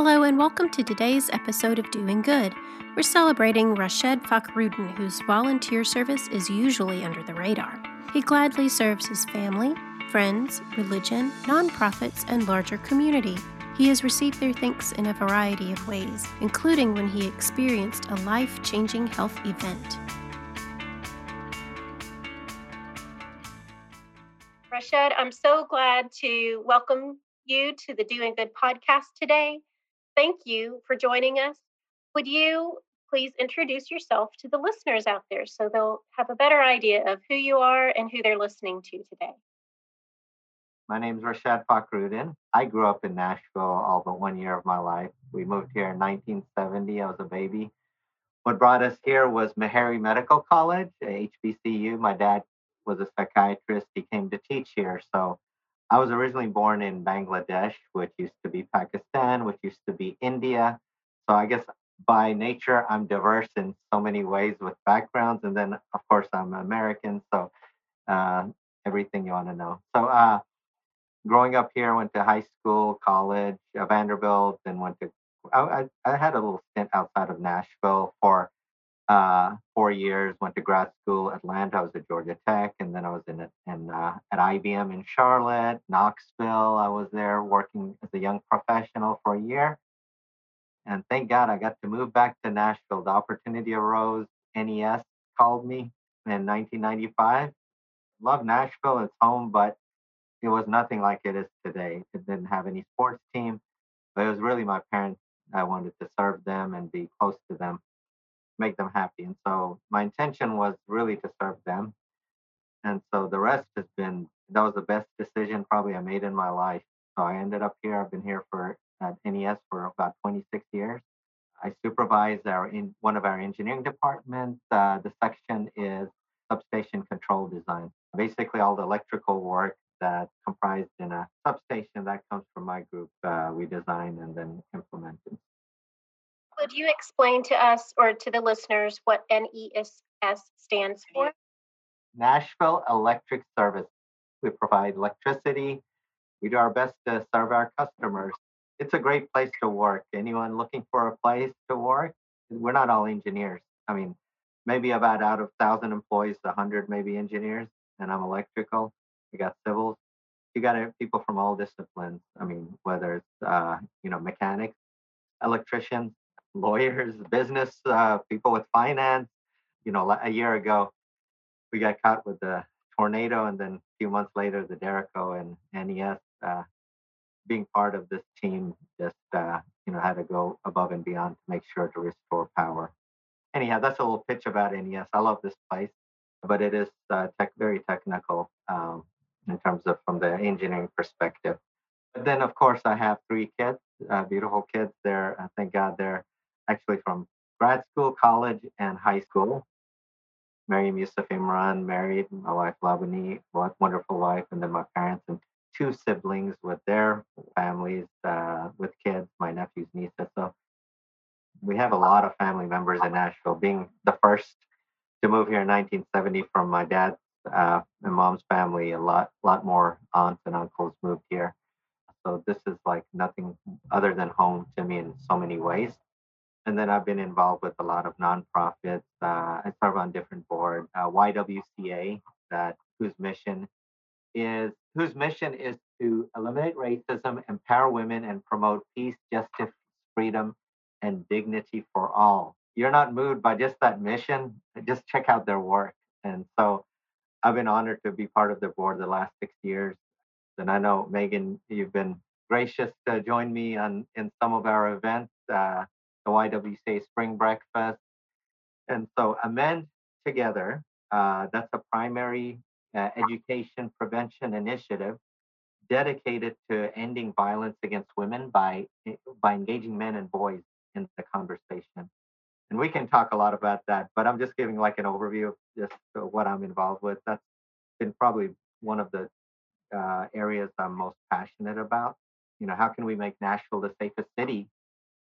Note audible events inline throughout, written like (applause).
Hello, and welcome to today's episode of Doing Good. We're celebrating Rashed Fakhruddin, whose volunteer service is usually under the radar. He gladly serves his family, friends, religion, nonprofits, and larger community. He has received their thanks in a variety of ways, including when he experienced a life changing health event. Rashed, I'm so glad to welcome you to the Doing Good podcast today. Thank you for joining us. Would you please introduce yourself to the listeners out there so they'll have a better idea of who you are and who they're listening to today? My name is Rashad Fakhruddin. I grew up in Nashville all but one year of my life. We moved here in 1970. I was a baby. What brought us here was Meharry Medical College, HBCU. My dad was a psychiatrist. He came to teach here. So I was originally born in Bangladesh, which used to be Pakistan, which used to be India. So I guess by nature, I'm diverse in so many ways with backgrounds. And then, of course, I'm American. So uh, everything you want to know. So uh, growing up here, went to high school, college, uh, Vanderbilt, and went to. I, I, had a little stint outside of Nashville for uh, four years. Went to grad school, Atlanta. I was at Georgia Tech, and then I was in, in uh, at IBM in Charlotte, Knoxville. I was there working as a young professional for a year, and thank God I got to move back to Nashville. The opportunity arose. NES called me in 1995. Love Nashville, it's home, but it was nothing like it is today. It didn't have any sports team, but it was really my parents. I wanted to serve them and be close to them, make them happy. And so my intention was really to serve them. And so the rest has been that was the best decision probably I made in my life. So I ended up here. I've been here for at NES for about 26 years. I supervise our in one of our engineering departments. Uh, the section is substation control design. Basically, all the electrical work that's comprised in a substation that comes from my group. Uh, we design and then implement it. Would you explain to us or to the listeners what NES stands for? Nashville Electric Service. We provide electricity. We do our best to serve our customers. It's a great place to work. Anyone looking for a place to work? We're not all engineers. I mean, maybe about out of thousand employees, a hundred maybe engineers, and I'm electrical We got civils, you got people from all disciplines. I mean, whether it's uh, you know mechanics, electricians, lawyers, (laughs) business uh, people with finance. You know, a year ago, we got caught with the tornado, and then a few months later, the derecho and NES. Uh, being part of this team, just uh, you know, had to go above and beyond to make sure to restore power. Anyhow, that's a little pitch about NES. I love this place, but it is uh, tech, very technical. Um, in terms of from the engineering perspective. But then, of course, I have three kids, uh, beautiful kids. They're, uh, thank God, they're actually from grad school, college, and high school. Maryam Yusuf Imran, married, my wife Labani, wonderful wife, and then my parents and two siblings with their families, uh, with kids, my nephews, nieces. So we have a lot of family members in Nashville. Being the first to move here in 1970 from my dad's uh, my mom's family, a lot, lot more aunts and uncles moved here. So this is like nothing other than home to me in so many ways. And then I've been involved with a lot of nonprofits. Uh, I serve on different boards. Uh, YWCA, that whose mission is whose mission is to eliminate racism, empower women, and promote peace, justice, freedom, and dignity for all. You're not moved by just that mission. Just check out their work. And so I've been honored to be part of the board the last six years. And I know, Megan, you've been gracious to join me on in some of our events, uh, the YWCA Spring Breakfast. And so Amend Together, uh, that's a primary uh, education prevention initiative dedicated to ending violence against women by, by engaging men and boys in the conversation. And we can talk a lot about that but i'm just giving like an overview of just what i'm involved with. That's been probably one of the uh, areas i'm most passionate about. You know how can we make nashville the safest city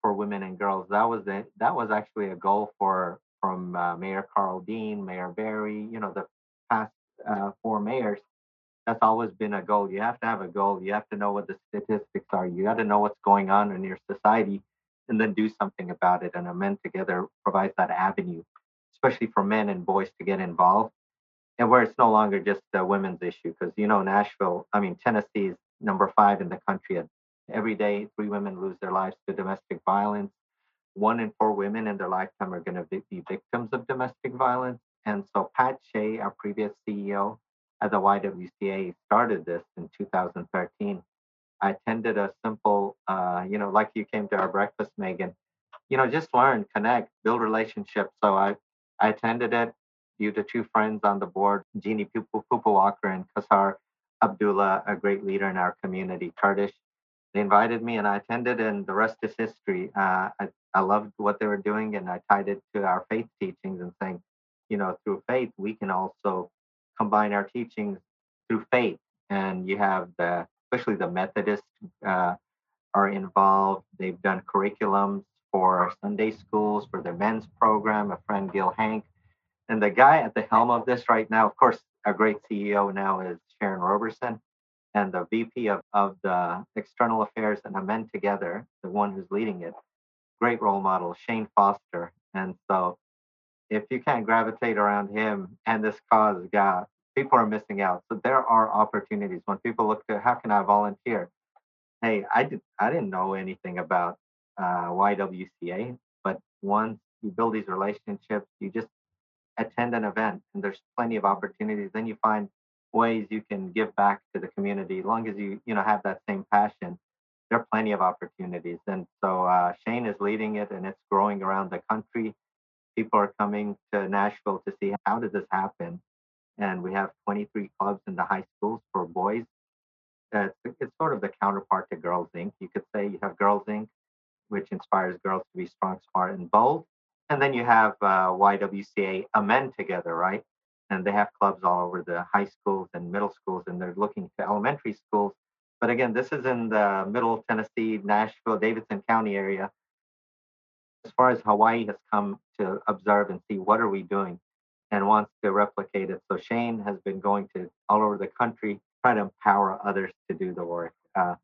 for women and girls that was the, that was actually a goal for from uh, mayor Karl Dean mayor barry you know the past uh, four mayors that's always been a goal. You have to have a goal. You have to know what the statistics are. You got to know what's going on in your society and then do something about it. And Amend Together provides that avenue, especially for men and boys to get involved and where it's no longer just a women's issue. Because, you know, Nashville, I mean, Tennessee is number five in the country. Every day, three women lose their lives to domestic violence. One in four women in their lifetime are going to be victims of domestic violence. And so Pat Shea, our previous CEO at the YWCA, started this in 2013. I attended a simple, uh, you know, like you came to our breakfast, Megan, you know, just learn, connect, build relationships. So I, I attended it due to two friends on the board, Jeannie Pupu Walker and Kasar Abdullah, a great leader in our community, Kurdish. They invited me and I attended, and the rest is history. Uh, I, I loved what they were doing, and I tied it to our faith teachings and saying, you know, through faith, we can also combine our teachings through faith. And you have the, especially the Methodists uh, are involved. They've done curriculums for Sunday schools, for their men's program. A friend, Gil Hanke, and the guy at the helm of this right now, of course, our great CEO now is Sharon Roberson, and the VP of, of the External Affairs and Amend Together, the one who's leading it, great role model, Shane Foster. And so if you can't gravitate around him and this cause, God, people are missing out. So there are opportunities when people look at how can I volunteer? Hey, I did I didn't know anything about uh, YWCA, but once you build these relationships, you just attend an event and there's plenty of opportunities. Then you find ways you can give back to the community. As long as you you know have that same passion, there are plenty of opportunities. And so uh, Shane is leading it, and it's growing around the country. People are coming to Nashville to see how did this happen. And we have 23 clubs in the high schools for boys. It's, it's sort of the counterpart to Girls Inc. You could say you have Girls Inc., which inspires girls to be strong, smart, and bold. And then you have uh, YWCA Amend Together, right? And they have clubs all over the high schools and middle schools, and they're looking to elementary schools. But again, this is in the middle Tennessee, Nashville, Davidson County area. As far as Hawaii has come to observe and see what are we doing and wants to replicate it. So Shane has been going to all over the country, try to empower others to do the work uh,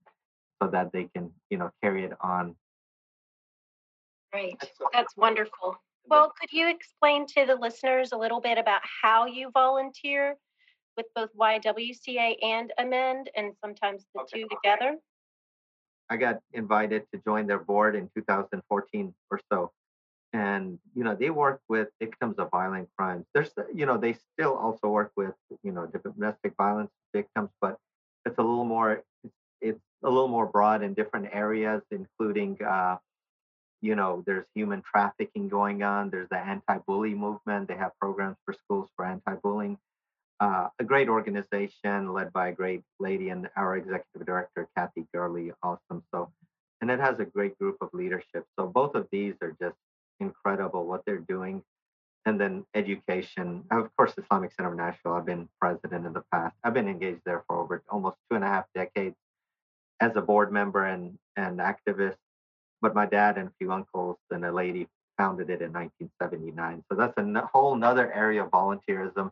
so that they can, you know, carry it on Great. That's wonderful. Well, could you explain to the listeners a little bit about how you volunteer with both YWCA and Amend and sometimes the okay. two together? I got invited to join their board in 2014 or so. And, you know, they work with victims of violent crimes. There's, you know, they still also work with, you know, domestic violence victims, but it's a little more, it's, it's a little more broad in different areas, including uh, you know, there's human trafficking going on. There's the anti-bully movement. They have programs for schools for anti-bullying. Uh, a great organization led by a great lady and our executive director, Kathy Gurley, awesome. So, and it has a great group of leadership. So both of these are just incredible what they're doing. And then education, of course, Islamic Center of Nashville. I've been president in the past. I've been engaged there for over almost two and a half decades as a board member and, and activist but my dad and a few uncles and a lady founded it in 1979. So that's a n- whole nother area of volunteerism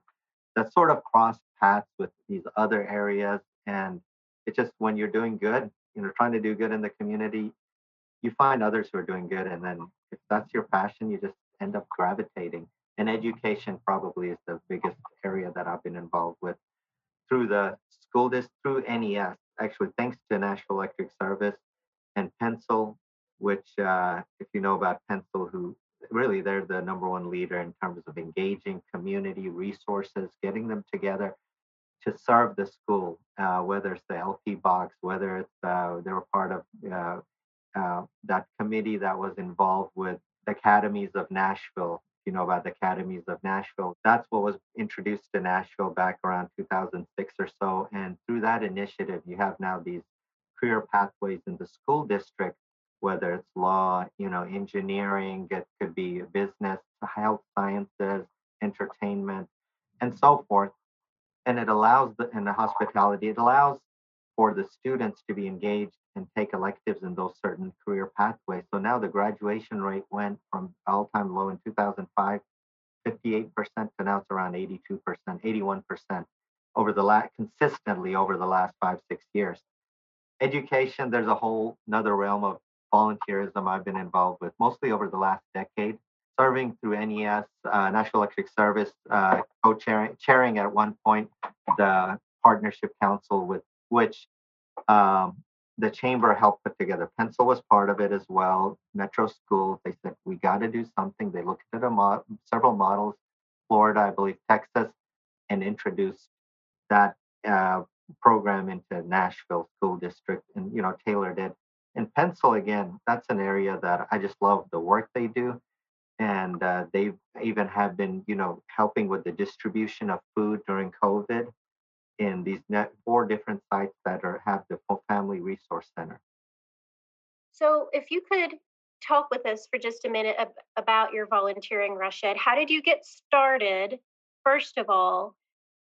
that sort of cross paths with these other areas. And it's just when you're doing good, you know, trying to do good in the community, you find others who are doing good. And then if that's your passion, you just end up gravitating. And education probably is the biggest area that I've been involved with through the school district, through NES. Actually, thanks to National Electric Service and Pencil which, uh, if you know about Pencil, who really they're the number one leader in terms of engaging community resources, getting them together to serve the school, uh, whether it's the LT box, whether it's uh, they were part of uh, uh, that committee that was involved with the academies of Nashville. You know about the academies of Nashville. That's what was introduced to Nashville back around 2006 or so. And through that initiative, you have now these career pathways in the school district whether it's law, you know, engineering, it could be business, health sciences, entertainment, and so forth. And it allows the in the hospitality, it allows for the students to be engaged and take electives in those certain career pathways. So now the graduation rate went from all-time low in 2005, 58% to now it's around 82%, 81%. over the last consistently over the last five six years. Education, there's a whole another realm of volunteerism I've been involved with, mostly over the last decade, serving through NES, uh, National Electric Service, uh, co-chairing chairing at one point the partnership council with which um, the chamber helped put together. Pencil was part of it as well. Metro School, they said we got to do something. They looked at a mo- several models, Florida, I believe, Texas, and introduced that uh, program into Nashville School District, and you know tailored it. And Pencil again, that's an area that I just love the work they do, and uh, they even have been you know helping with the distribution of food during COVID in these net four different sites that are have the family resource center. So, if you could talk with us for just a minute ab- about your volunteering, Rashid, how did you get started, first of all?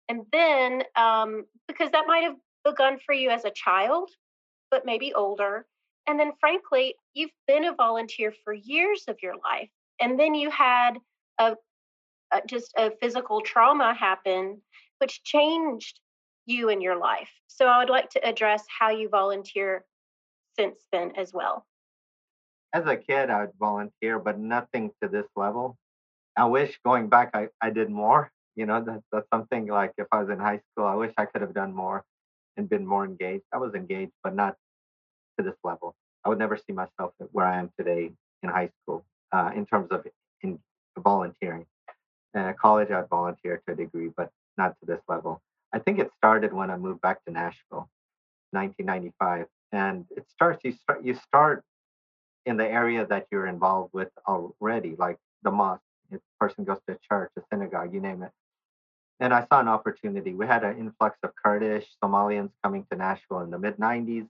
And then, um, because that might have begun for you as a child, but maybe older. And then, frankly, you've been a volunteer for years of your life. And then you had a, a just a physical trauma happen, which changed you and your life. So I would like to address how you volunteer since then as well. As a kid, I would volunteer, but nothing to this level. I wish going back, I, I did more. You know, that's, that's something like if I was in high school, I wish I could have done more and been more engaged. I was engaged, but not to this level. I would never see myself where I am today in high school uh, in terms of in volunteering. Uh, college, I'd volunteer to a degree, but not to this level. I think it started when I moved back to Nashville, 1995, and it starts. You start. You start in the area that you're involved with already, like the mosque. If a person goes to a church, a synagogue, you name it. And I saw an opportunity. We had an influx of Kurdish Somalians coming to Nashville in the mid 90s.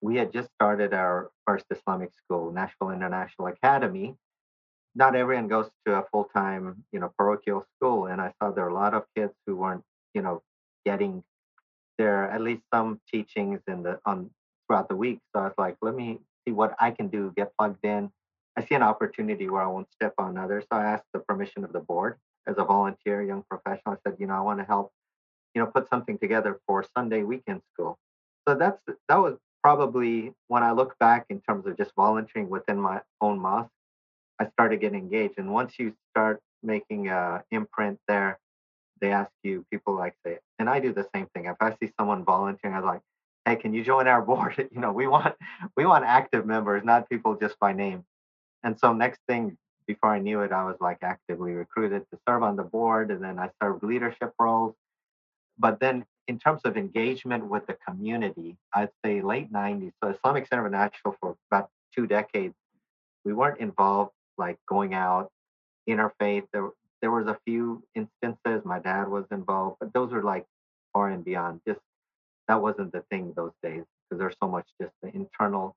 We had just started our first Islamic school, Nashville International Academy. Not everyone goes to a full time, you know, parochial school. And I saw there are a lot of kids who weren't, you know, getting there at least some teachings in the on throughout the week. So I was like, let me see what I can do, get plugged in. I see an opportunity where I won't step on others. So I asked the permission of the board as a volunteer, young professional. I said, you know, I want to help, you know, put something together for Sunday weekend school. So that's that was probably when I look back in terms of just volunteering within my own mosque, I started getting engaged. And once you start making a imprint there, they ask you, people like say, and I do the same thing. If I see someone volunteering, I'm like, hey, can you join our (laughs) board? (laughs) you know, we want we want active members, not people just by name. And so next thing, before I knew it, I was like actively recruited to serve on the board, and then I served leadership roles. But then in terms of engagement with the community, I'd say late 90s. So Islamic Center of Nashville for about two decades, we weren't involved like going out interfaith. There, there was a few instances my dad was involved, but those were like far and beyond. Just that wasn't the thing those days because there's so much just the internal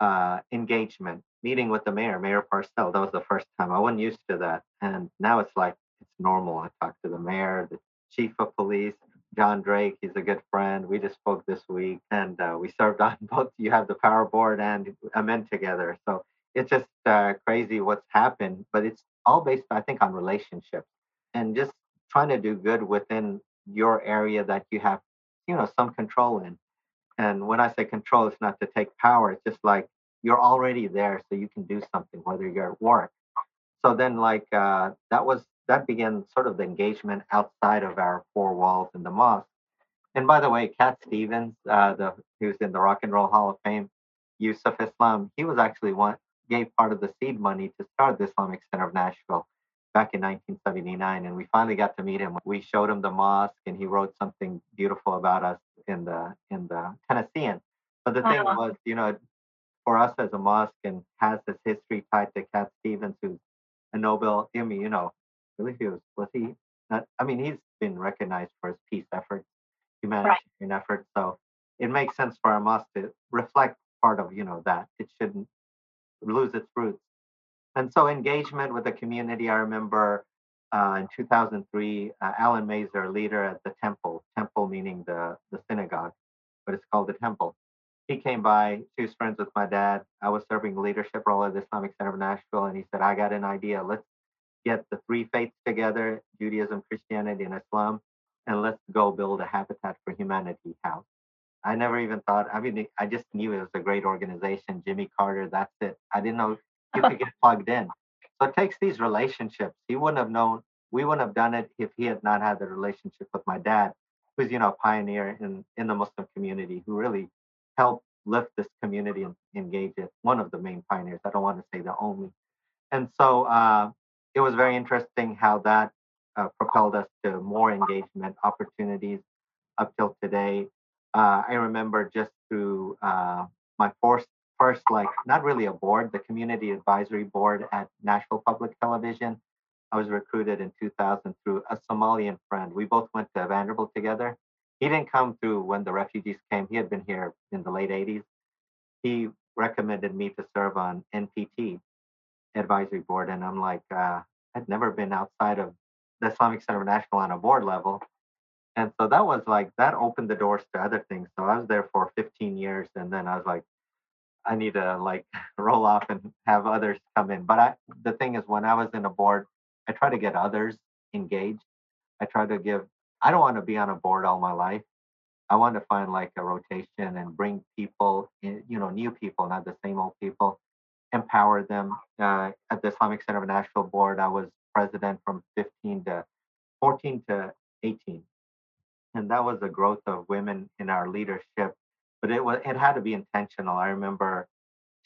uh, engagement. Meeting with the mayor, Mayor Purcell, that was the first time. I wasn't used to that, and now it's like it's normal. I talk to the mayor, the chief of police, John Drake. He's a good friend. We just spoke this week, and uh, we served on (laughs) both. You have the power board and Amend together, so it's just uh, crazy what's happened. But it's all based, I think, on relationships and just trying to do good within your area that you have, you know, some control in. And when I say control, it's not to take power. It's just like you're already there, so you can do something, whether you're at work. So then, like uh, that was that began sort of the engagement outside of our four walls in the mosque. And by the way, Cat Stevens, uh, the who's in the Rock and Roll Hall of Fame, Yusuf Islam, he was actually one gave part of the seed money to start the Islamic Center of Nashville back in 1979. And we finally got to meet him. We showed him the mosque, and he wrote something beautiful about us in the in the Tennessean. But the thing was, you know, for us as a mosque and has this history tied to Cat Stevens, who's a Nobel Emmy, you know, really he was was he not, I mean, he's been recognized for his peace efforts, humanitarian right. efforts. So it makes sense for mosque to reflect part of, you know, that. It shouldn't lose its roots. And so engagement with the community, I remember uh, in 2003, uh, Alan Mazer, leader at the temple, temple meaning the, the synagogue, but it's called the temple. He came by, he was friends with my dad. I was serving leadership role at the Islamic Center of Nashville, and he said, I got an idea. Let's get the three faiths together, Judaism, Christianity, and Islam, and let's go build a Habitat for Humanity house. I never even thought, I mean, I just knew it was a great organization. Jimmy Carter, that's it. I didn't know you could get (laughs) plugged in. So it takes these relationships. He wouldn't have known, we wouldn't have done it if he had not had the relationship with my dad, who's, you know, a pioneer in, in the Muslim community who really helped lift this community and engage it. One of the main pioneers. I don't want to say the only. And so uh, it was very interesting how that uh, propelled us to more engagement opportunities up till today. Uh, I remember just through uh, my first, first, like, not really a board, the community advisory board at Nashville Public Television. I was recruited in 2000 through a Somalian friend. We both went to Vanderbilt together. He didn't come through when the refugees came. He had been here in the late 80s. He recommended me to serve on NPT advisory board, and I'm like, uh, I'd never been outside of the Islamic Center of Nashville on a board level. And so that was like, that opened the doors to other things. So I was there for 15 years. And then I was like, I need to like (laughs) roll off and have others come in. But I, the thing is, when I was in a board, I try to get others engaged. I try to give, I don't want to be on a board all my life. I want to find like a rotation and bring people, in, you know, new people, not the same old people, empower them. Uh, at the Islamic Center of Nashville board, I was president from 15 to 14 to 18. And that was the growth of women in our leadership. But it was it had to be intentional. I remember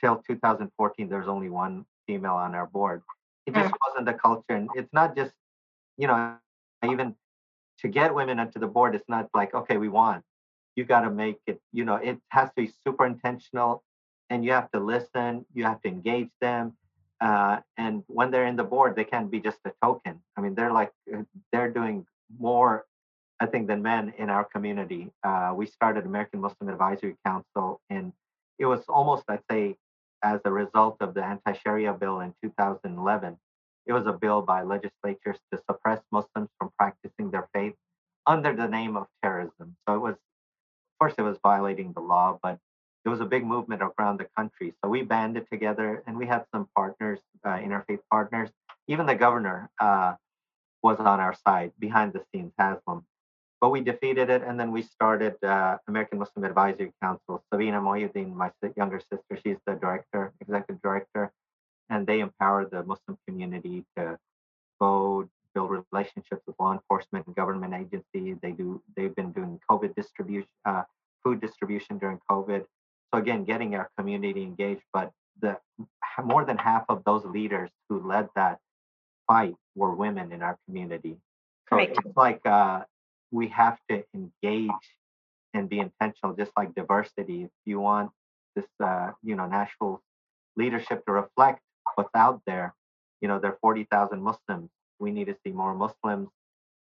till 2014, there was only one female on our board. It just mm. wasn't the culture. And it's not just, you know, even to get women onto the board, it's not like, okay, we want. You got to make it, you know, it has to be super intentional and you have to listen, you have to engage them, uh, and when they're in the board, they can't be just a token. I mean, they're like uh, they're doing more, I think, than men in our community. Uh, we started American Muslim Advisory Council, and it was almost, I'd say, as a result of the anti-Sharia bill in 2011. It was a bill by legislatures to suppress Muslims from practicing their faith under the name of terrorism. So it was, of course, it was violating the law, but it was a big movement around the country. So we banded together and we had some partners, uh, interfaith partners. Even the governor uh, was on our side behind the scenes, Haslam. But we defeated it and then we started uh, American Muslim Advisory Council. Sabina Mohyuddin, my younger sister, she's the director, executive director, and they empower the Muslim community to vote, build relationships with law enforcement and government agencies. They do. They've been doing COVID distribution, uh, food distribution during COVID. So again, getting our community engaged, but the more than half of those leaders who led that fight were women in our community. So it's like uh, we have to engage and be intentional, just like diversity. If you want this, uh, you know, national leadership to reflect what's out there, you know, there are 40,000 Muslims. We need to see more Muslims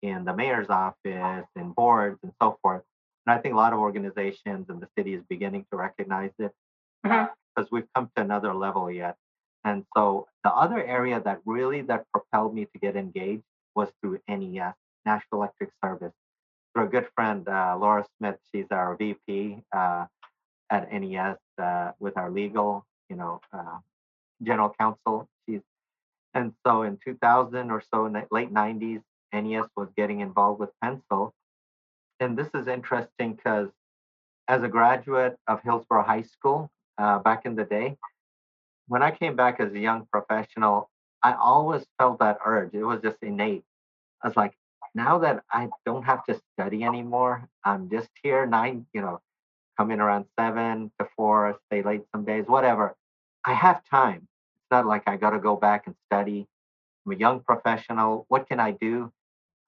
in the mayor's office, and boards, and so forth. And I think a lot of organizations and the city is beginning to recognize it because mm-hmm. we've come to another level yet. And so the other area that really that propelled me to get engaged was through NES, National Electric Service. Through a good friend, uh, Laura Smith, she's our VP uh, at NES uh, with our legal, you know, uh, general counsel. She's and so in 2000 or so, in the late 90s, NES was getting involved with Pencil, and this is interesting because as a graduate of Hillsboro High School uh, back in the day, when I came back as a young professional, I always felt that urge. It was just innate. I was like, now that I don't have to study anymore, I'm just here nine, you know, come in around seven to four, stay late some days, whatever. I have time. It's not like I got to go back and study. I'm a young professional. What can I do?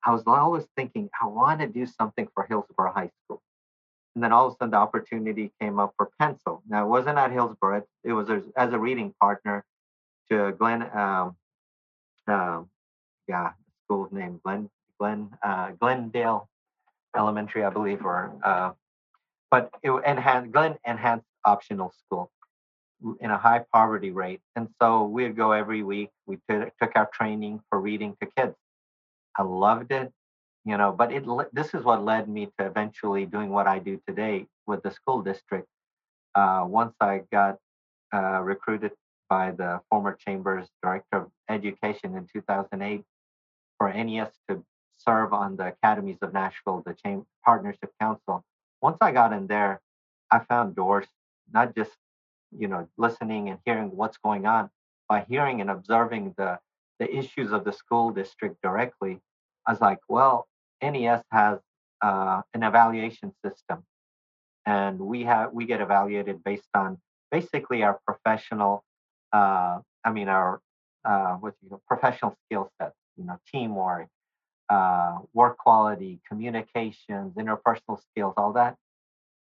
I was always thinking, I want to do something for Hillsboro High School. And then all of a sudden, the opportunity came up for Pencil. Now, it wasn't at Hillsboro, it was as, a reading partner to Glenn, um, uh, yeah, school's name, Glenn, Glenn, uh, Glendale Elementary, I believe, or, uh, but it enhanced, Glenn Enhanced Optional School in a high poverty rate. And so we'd go every week. We took our training for reading to kids. I loved it, you know, but it this is what led me to eventually doing what I do today with the school district. Uh, once I got uh, recruited by the former Chamber's Director of Education in 2008 for NES to serve on the academies of Nashville, the Chain Partnership Council. Once I got in there, I found doors, not just you know listening and hearing what's going on, by hearing and observing the the issues of the school district directly. I was like, well, NES has uh, an evaluation system, and we have we get evaluated based on basically our professional, uh, I mean our uh, what you know, professional skill sets, you know, teamwork, uh, work quality, communications, interpersonal skills, all that.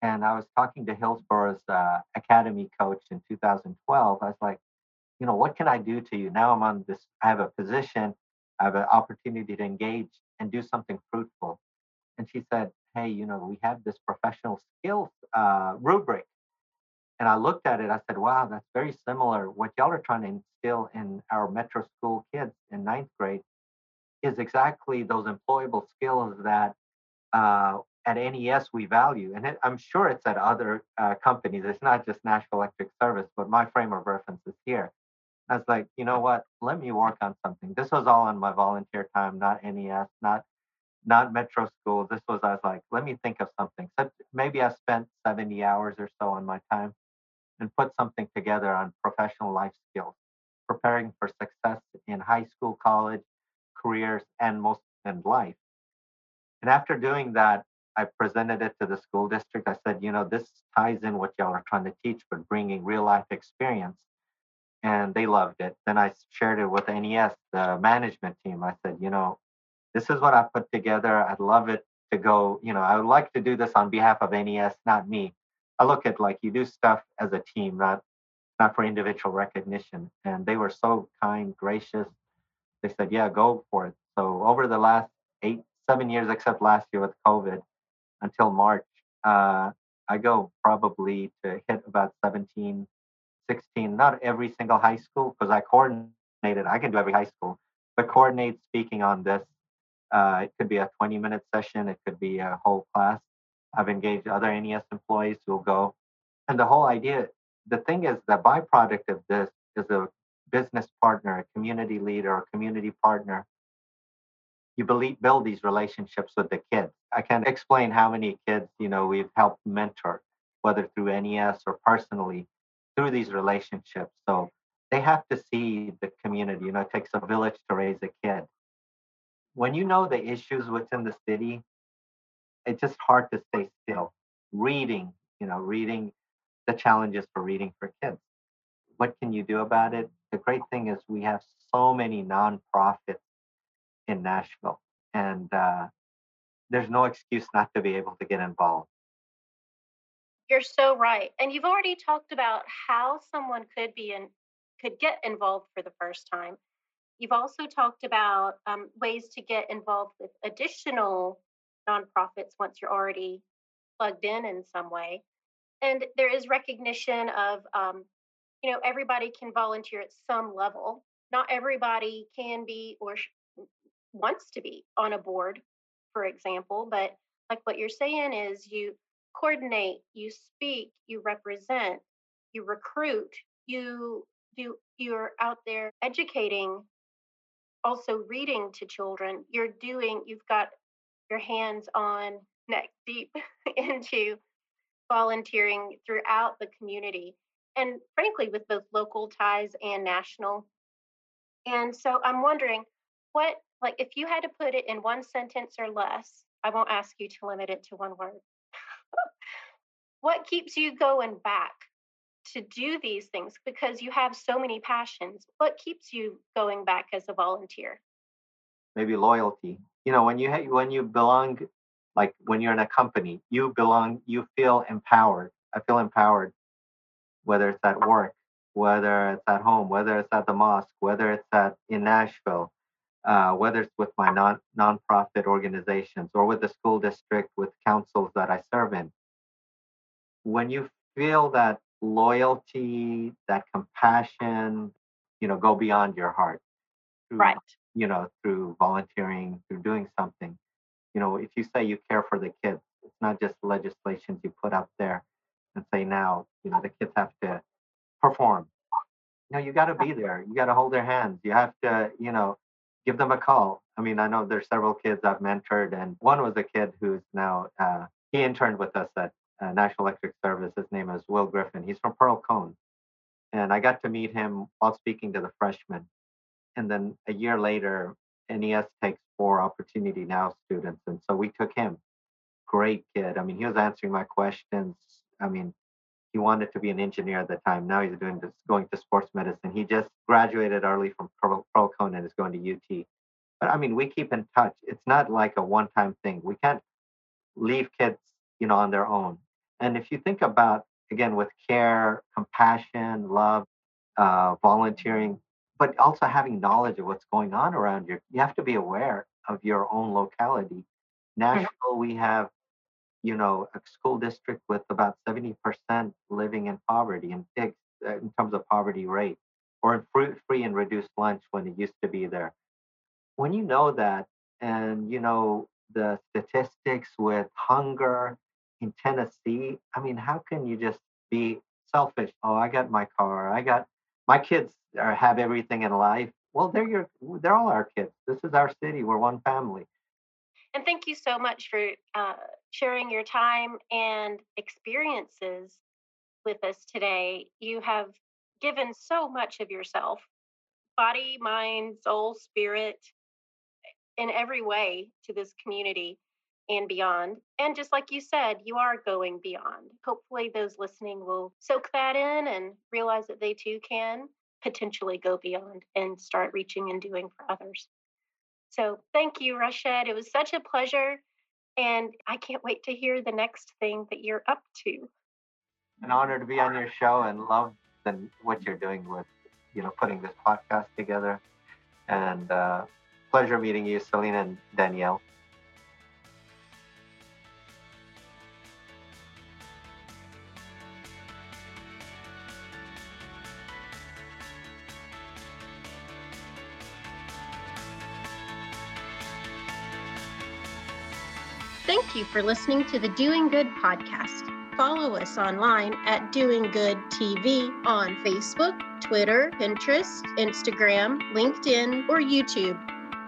And I was talking to Hillsboro's uh, academy coach in 2012. I was like, you know, what can I do to you? Now I'm on this, I have a position, I have an opportunity to engage and do something fruitful. And she said, hey, you know, we have this professional skills uh, rubric. And I looked at it, I said, wow, that's very similar. What y'all are trying to instill in our metro school kids in ninth grade is exactly those employable skills that uh, at NES we value. And it, I'm sure it's at other uh, companies. It's not just National Electric Service, but my frame of reference is here. I was like, you know what? Let me work on something. This was all on my volunteer time, not NES, not not metro school. This was I was like, let me think of something. So maybe I spent 70 hours or so on my time and put something together on professional life skills, preparing for success in high school, college, careers, and most in life. And after doing that, I presented it to the school district. I said, you know, this ties in what y'all are trying to teach, but bringing real life experience. And they loved it. Then I shared it with NES, the management team. I said, you know, this is what I put together. I'd love it to go, you know, I would like to do this on behalf of NES, not me. I look at like you do stuff as a team, not not for individual recognition. And they were so kind, gracious. They said, "Yeah, go for it." So over the last eight, seven years, except last year with COVID, until March, uh, I go probably to hit about 17, 16. Not every single high school because I coordinated. I can do every high school, but coordinate speaking on this. Uh, it could be a 20 minute session. It could be a whole class. I've engaged other NES employees who will go. And the whole idea, the thing is, the byproduct of this is a business partner, a community leader, a community partner. You build these relationships with the kids. I can't explain how many kids, you know, we've helped mentor, whether through NES or personally, through these relationships. So they have to see the community. You know, it takes a village to raise a kid. When you know the issues within the city, it's just hard to stay still. Reading, you know, reading the challenges for reading for kids. What can you do about it? The great thing is we have so many nonprofits in Nashville, and uh, there's no excuse not to be able to get involved. You're so right, and you've already talked about how someone could be in could get involved for the first time. You've also talked about um, ways to get involved with additional nonprofits once you're already plugged in in some way. And there is recognition of, um, you know, everybody can volunteer at some level. Not everybody can be or sh- wants to be on a board, for example. But like what you're saying is you coordinate, you speak, you represent, you recruit, you do, you're out there educating also reading to children. You're doing you've got your hands on neck deep (laughs) into volunteering throughout the community and frankly with both local ties and national. And so i'm wondering what like if you had to put it in one sentence or less i won't ask you to limit it to one word what keeps you going back to do these things? Because you have so many passions. What keeps you going back as a volunteer? Maybe loyalty. You know when you when you belong like when you're in a company you belong you feel empowered. I feel empowered. Whether it's at work whether it's at home whether it's at the mosque whether it's at in nashville uh, whether it's with my non nonprofit organizations or with the school district with councils that i serve in when you feel that loyalty that compassion you know go beyond your heart right you know, through volunteering, through doing something. You know, if you say you care for the kids, it's not just legislations you put up there and say now, you know, the kids have to perform. You know, you got to be there. You got to hold their hands. You have to, you know, give them a call. I mean, I know there's several kids I've mentored, and one was a kid who's now uh, he interned with us at uh, National Electric Service. His name is Will Griffin. He's from Pearl Cohn, and I got to meet him while speaking to the freshmen. And then a year later, NES takes four Opportunity Now students, and so we took him. Great kid. I mean, he was answering my questions. I mean, he wanted to be an engineer at the time. Now he's doing this, going to sports medicine. He just graduated early from Pearl, Pearl Cohn and is going to UT. But I mean, we keep in touch. It's not like a one-time thing. We can't leave kids, you know, on their own. And if you think about again with care, compassion, love, uh, volunteering, but also having knowledge of what's going on around you, you have to be aware of your own locality. Nashville, we have you know, a school district with about 70% living in poverty in, uh, in terms of poverty rate, or in fruit free and reduced lunch when it used to be there. When you know that, and you know the statistics with hunger in Tennessee, I mean, how can you just be selfish? Oh, I got my car, I got my kids are, have everything in life. Well, they're your, they're all our kids. This is our city. We're one family. And thank you so much for uh, sharing your time and experiences with us today. You have given so much of yourself body, mind, soul, spirit, in every way to this community and beyond. And just like you said, you are going beyond. Hopefully, those listening will soak that in and realize that they too can potentially go beyond and start reaching and doing for others. So, thank you, Rashad. It was such a pleasure. And I can't wait to hear the next thing that you're up to. An honor to be on your show and love the, what you're doing with, you know, putting this podcast together. And uh, pleasure meeting you, Selena and Danielle. You for listening to the Doing Good podcast. Follow us online at Doing Good TV on Facebook, Twitter, Pinterest, Instagram, LinkedIn, or YouTube.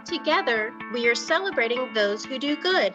Together, we are celebrating those who do good